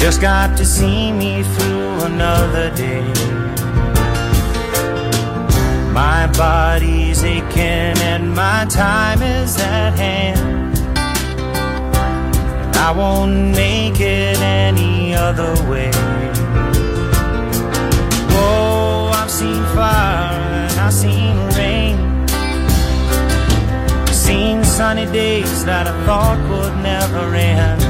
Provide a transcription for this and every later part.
Just got to see me through another day. My body's aching and my time is at hand. And I won't make it any other way. Oh, I've seen fire and I've seen rain. I've seen sunny days that I thought would never end.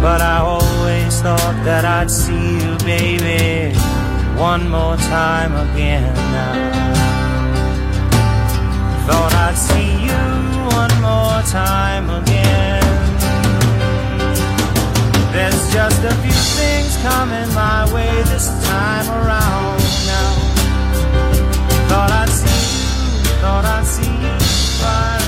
But I always thought that I'd see you, baby, one more time again now. Thought I'd see you one more time again. There's just a few things coming my way this time around now. Thought I'd see you, thought I'd see you fire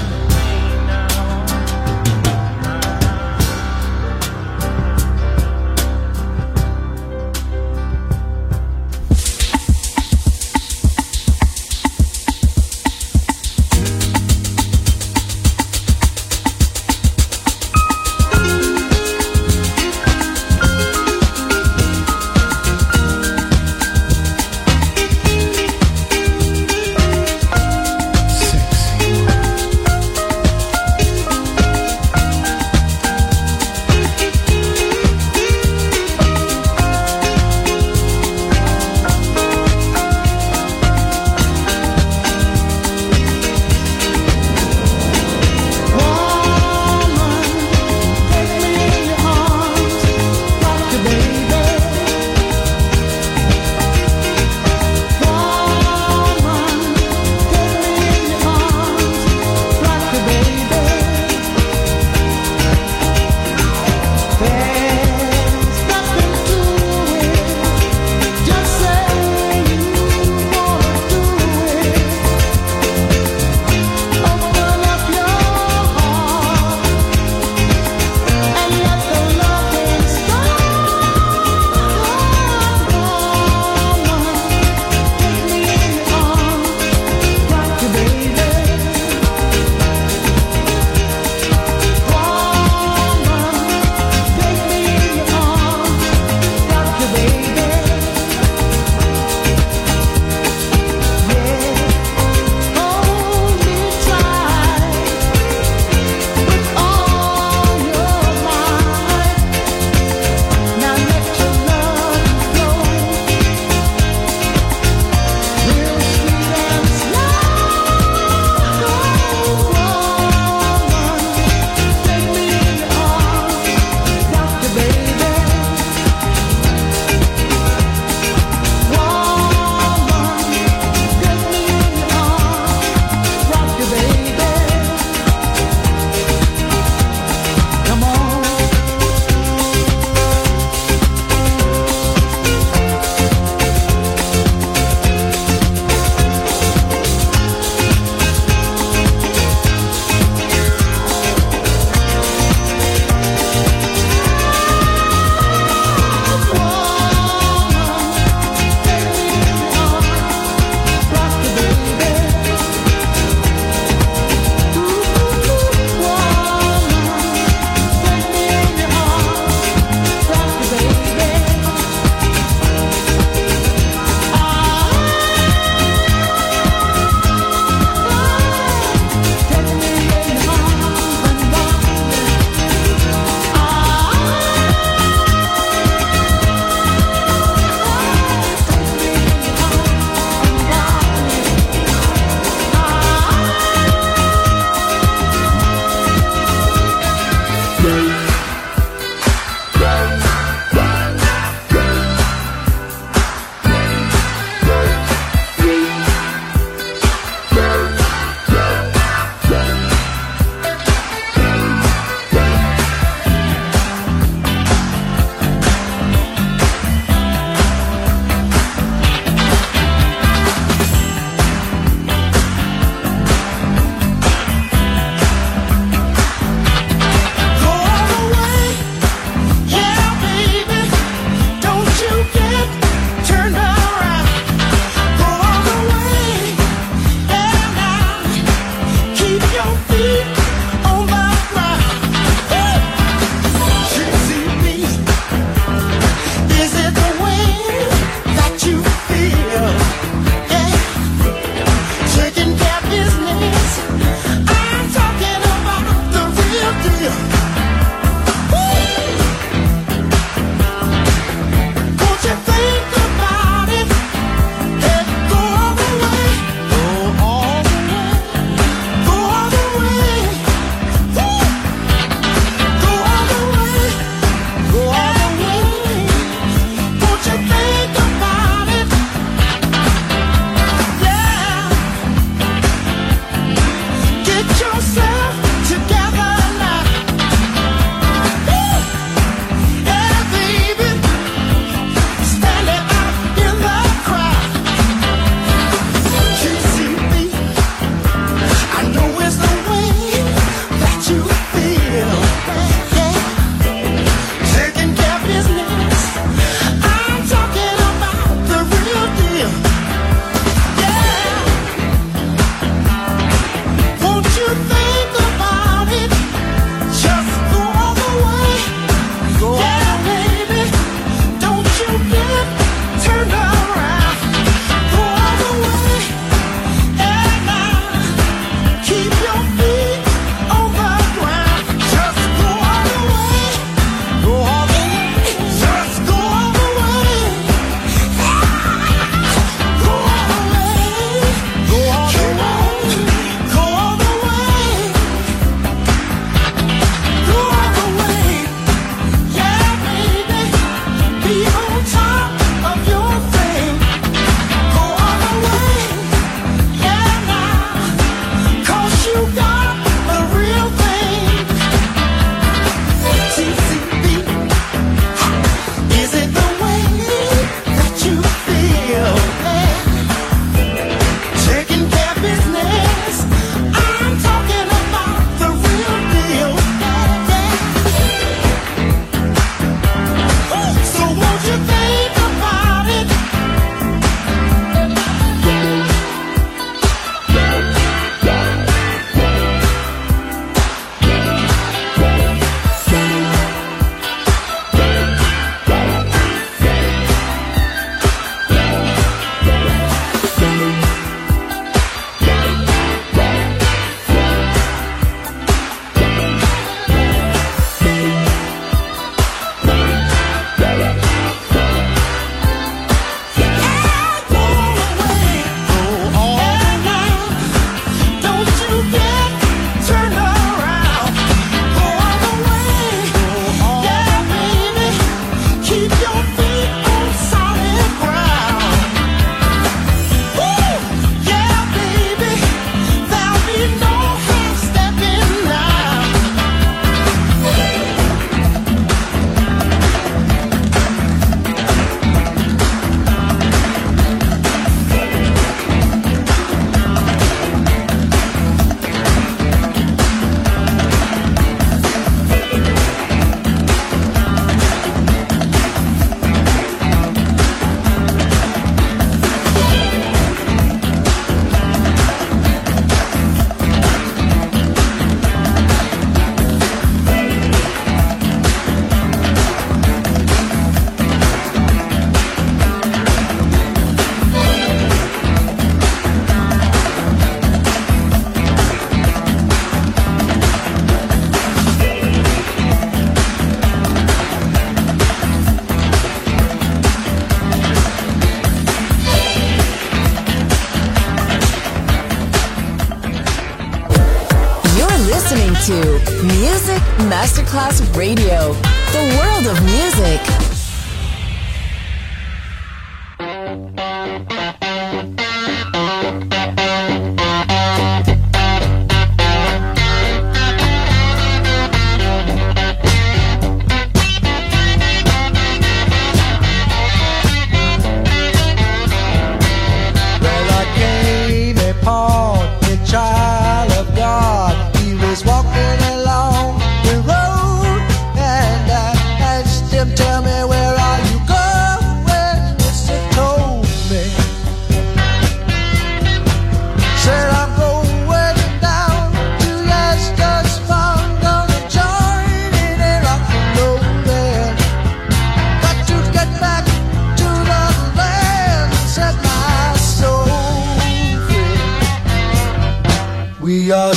We are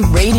Radio,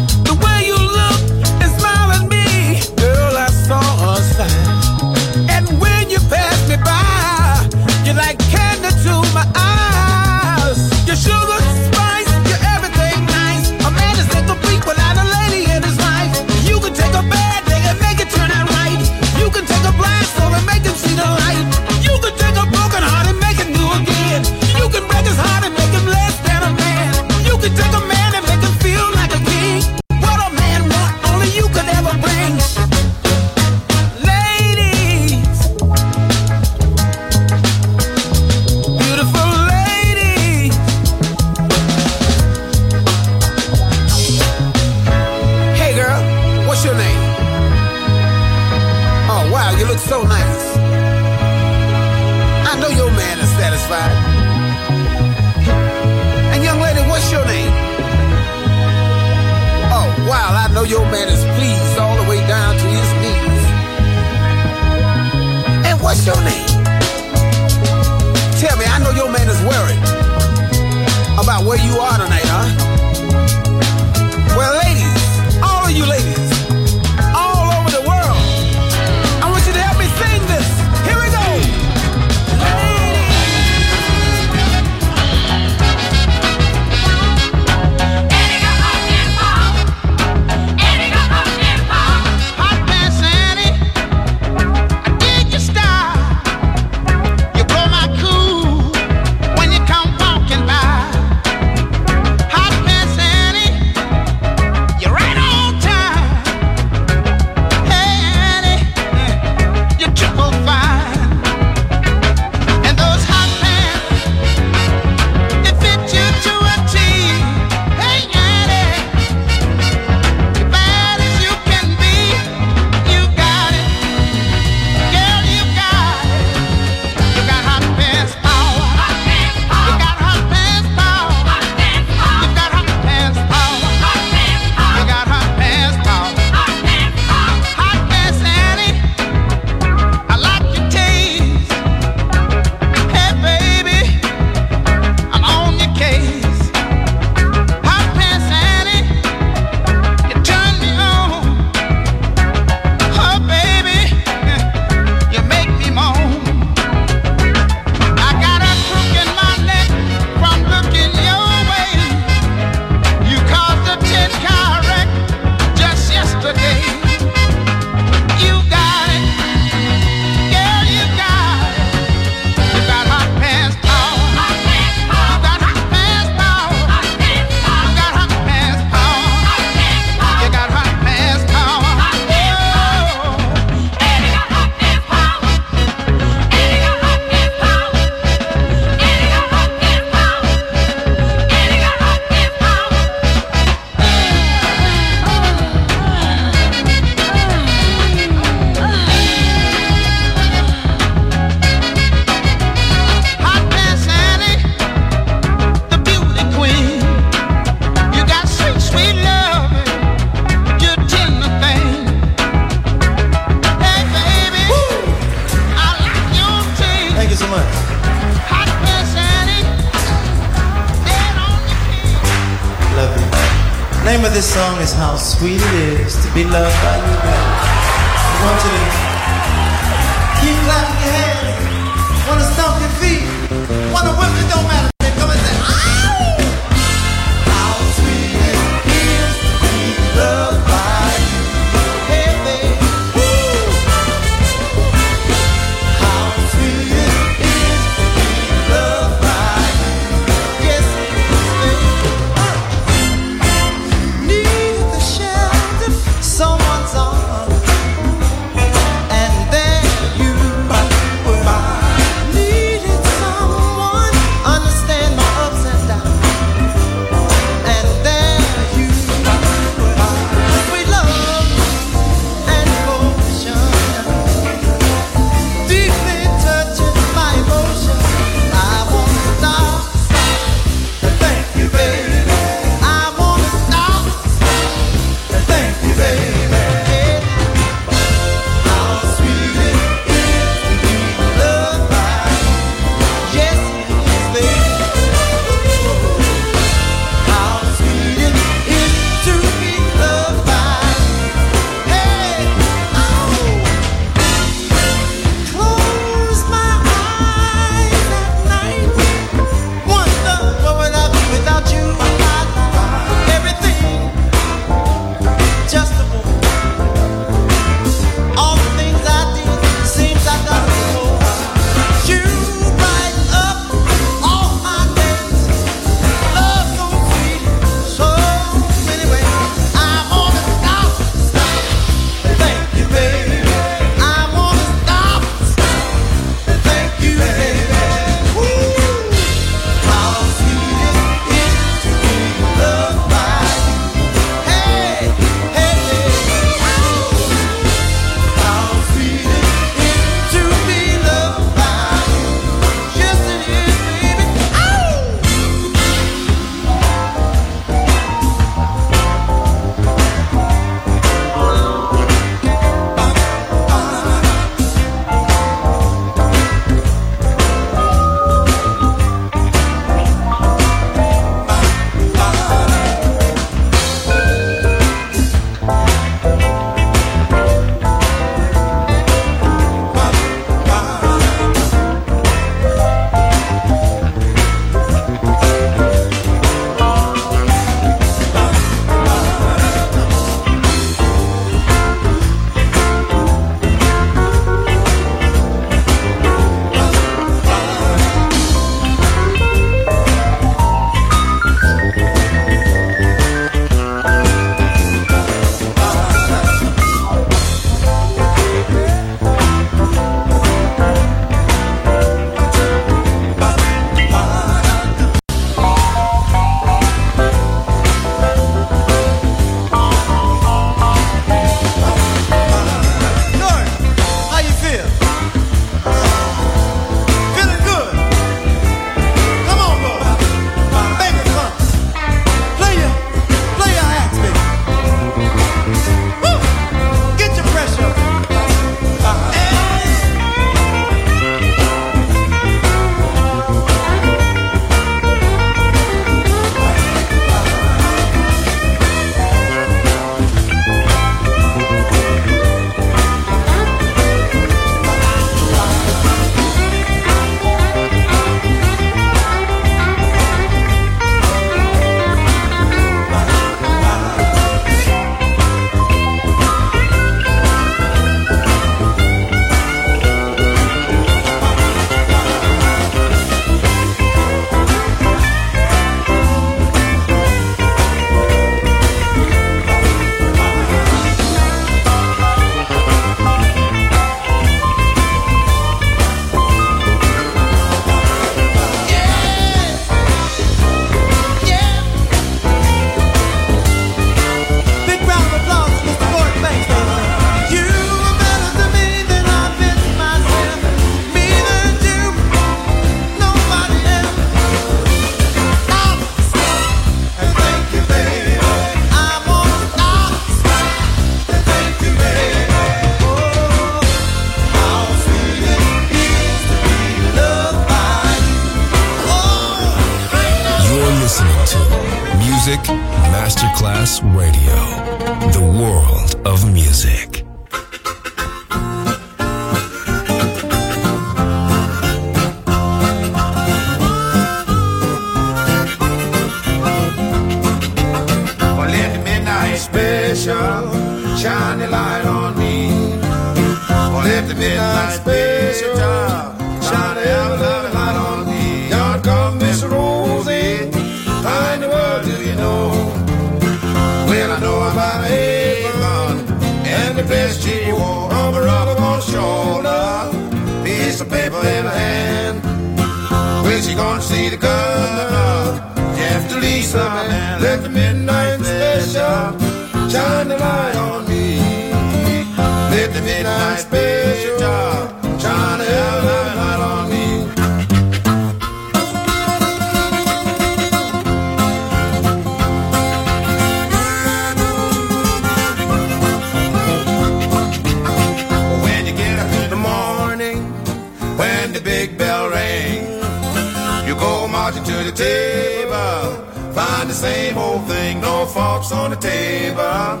to the table, find the same old thing, no forks on the table,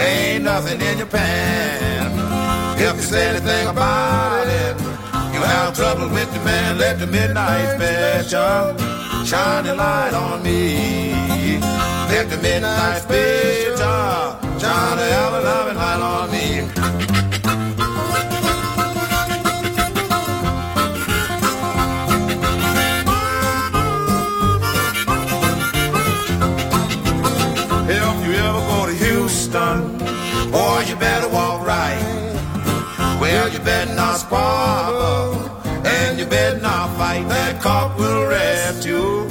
ain't nothing in your pan. If you say anything about it, you have trouble with the man. Let the midnight special shine the light on me. Let the midnight special shine the ever loving light on me. Fight. That cop will arrest you.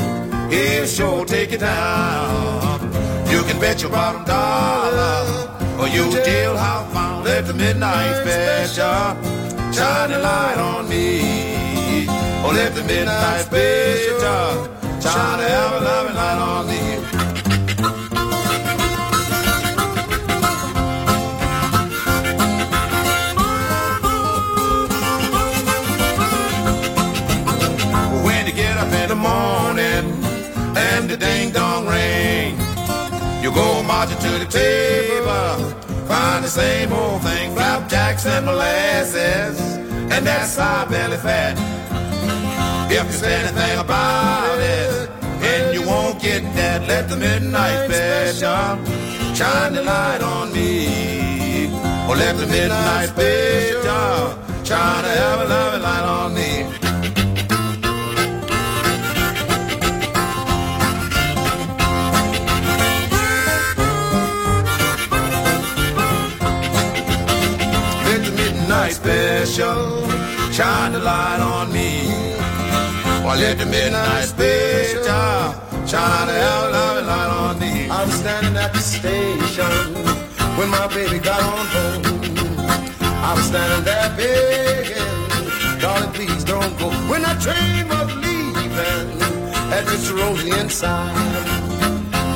He'll sure take you down. You can bet your bottom dollar, or you deal jailhouse found. Let the midnight special shine the light on me. Oh, let the midnight special shine ever loving light on me. The ding dong ring. You go marching to the table, find the same old thing, flapjacks and molasses, and that sour belly fat. If you say anything about it, and you won't get that, let the midnight special shine the light on me. Or let the midnight special shine the ever loving light on me. Let the midnight special shine the light on me. Or let the midnight special shine the hell loving light on me. I was standing at the station when my baby got on home. I was standing there begging, darling, please don't go. When that train was leaving, had Mr. Rosie inside.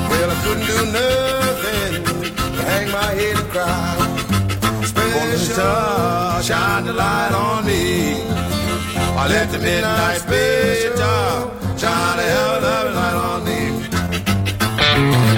Well, I couldn't do nothing but hang my head and cry. Special, shine the light on me. I let the midnight special shine the hell loving light on me.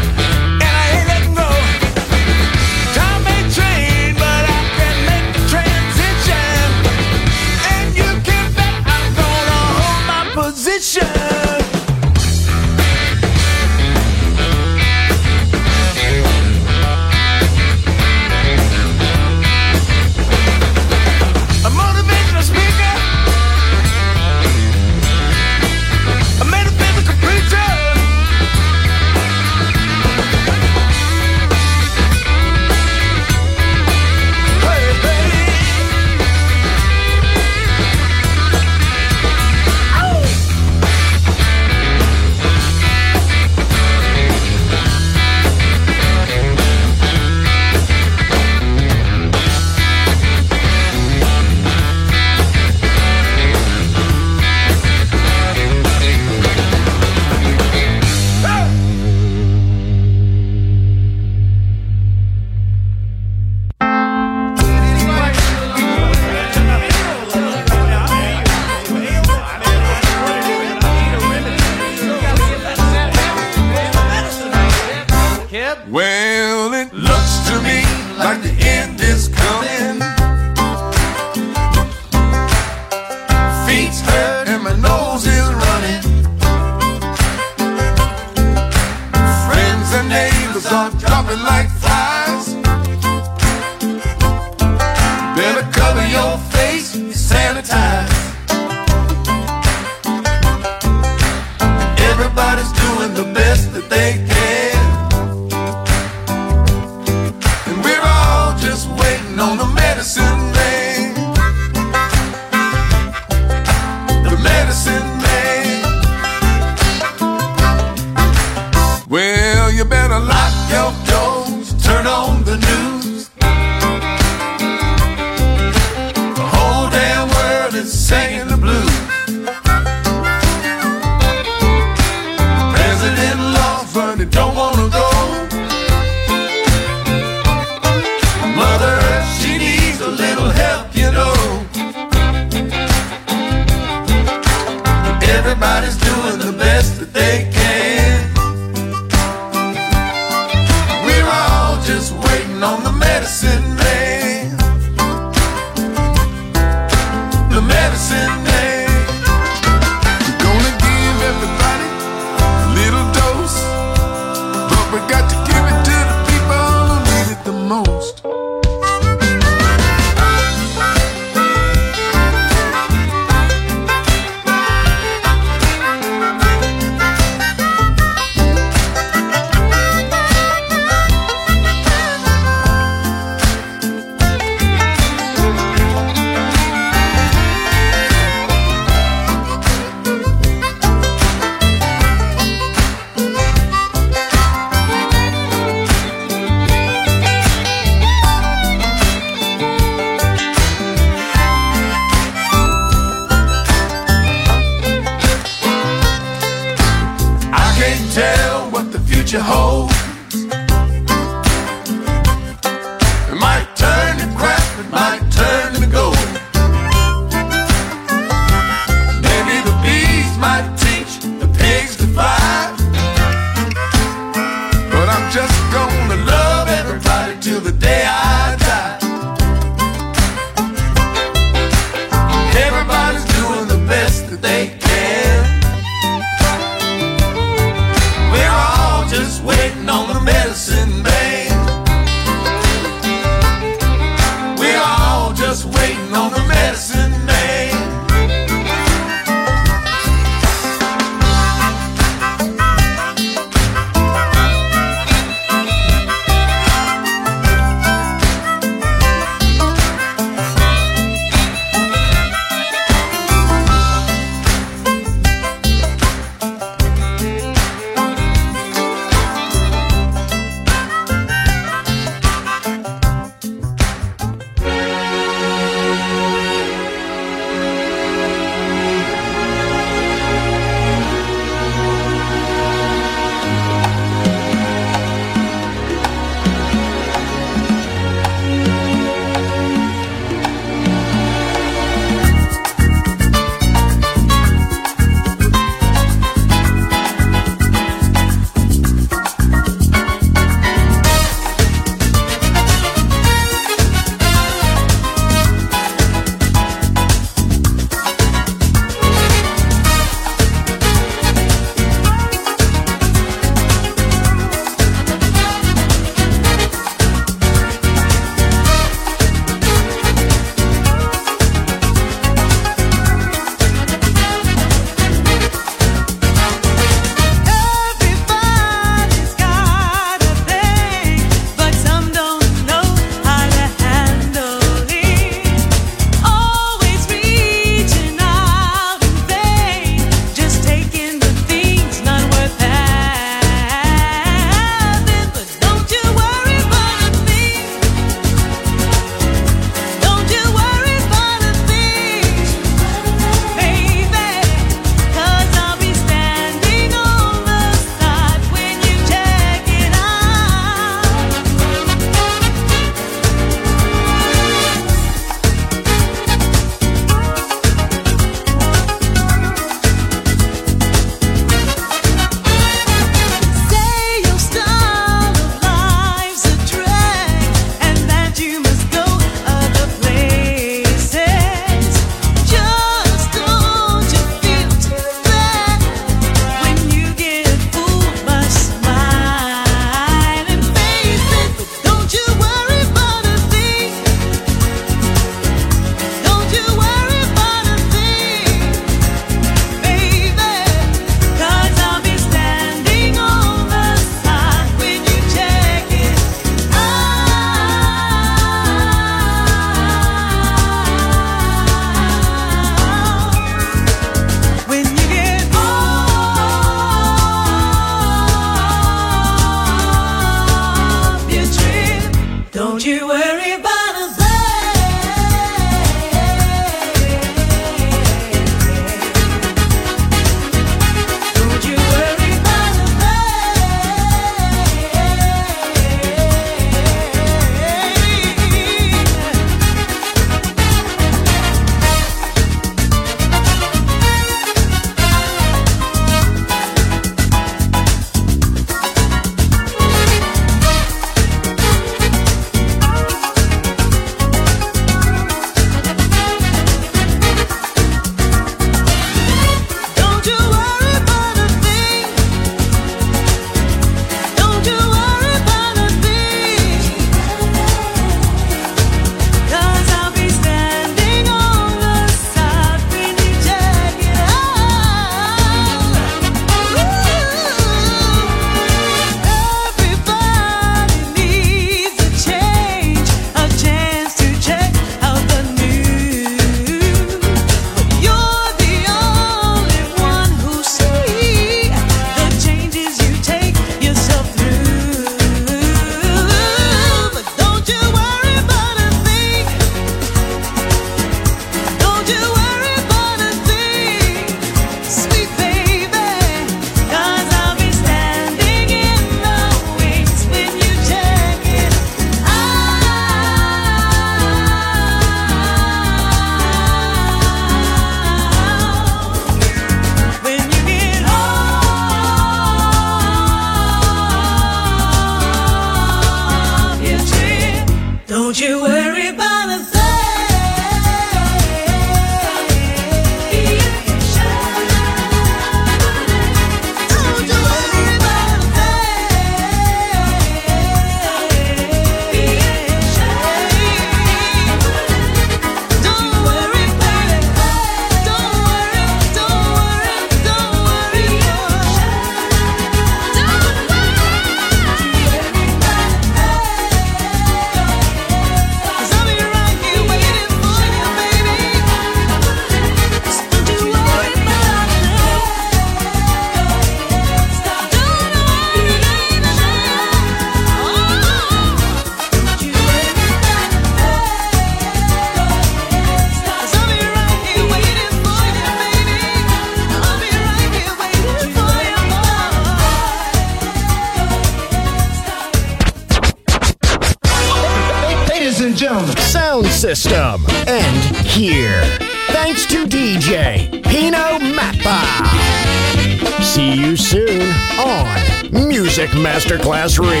Masterclass Radio.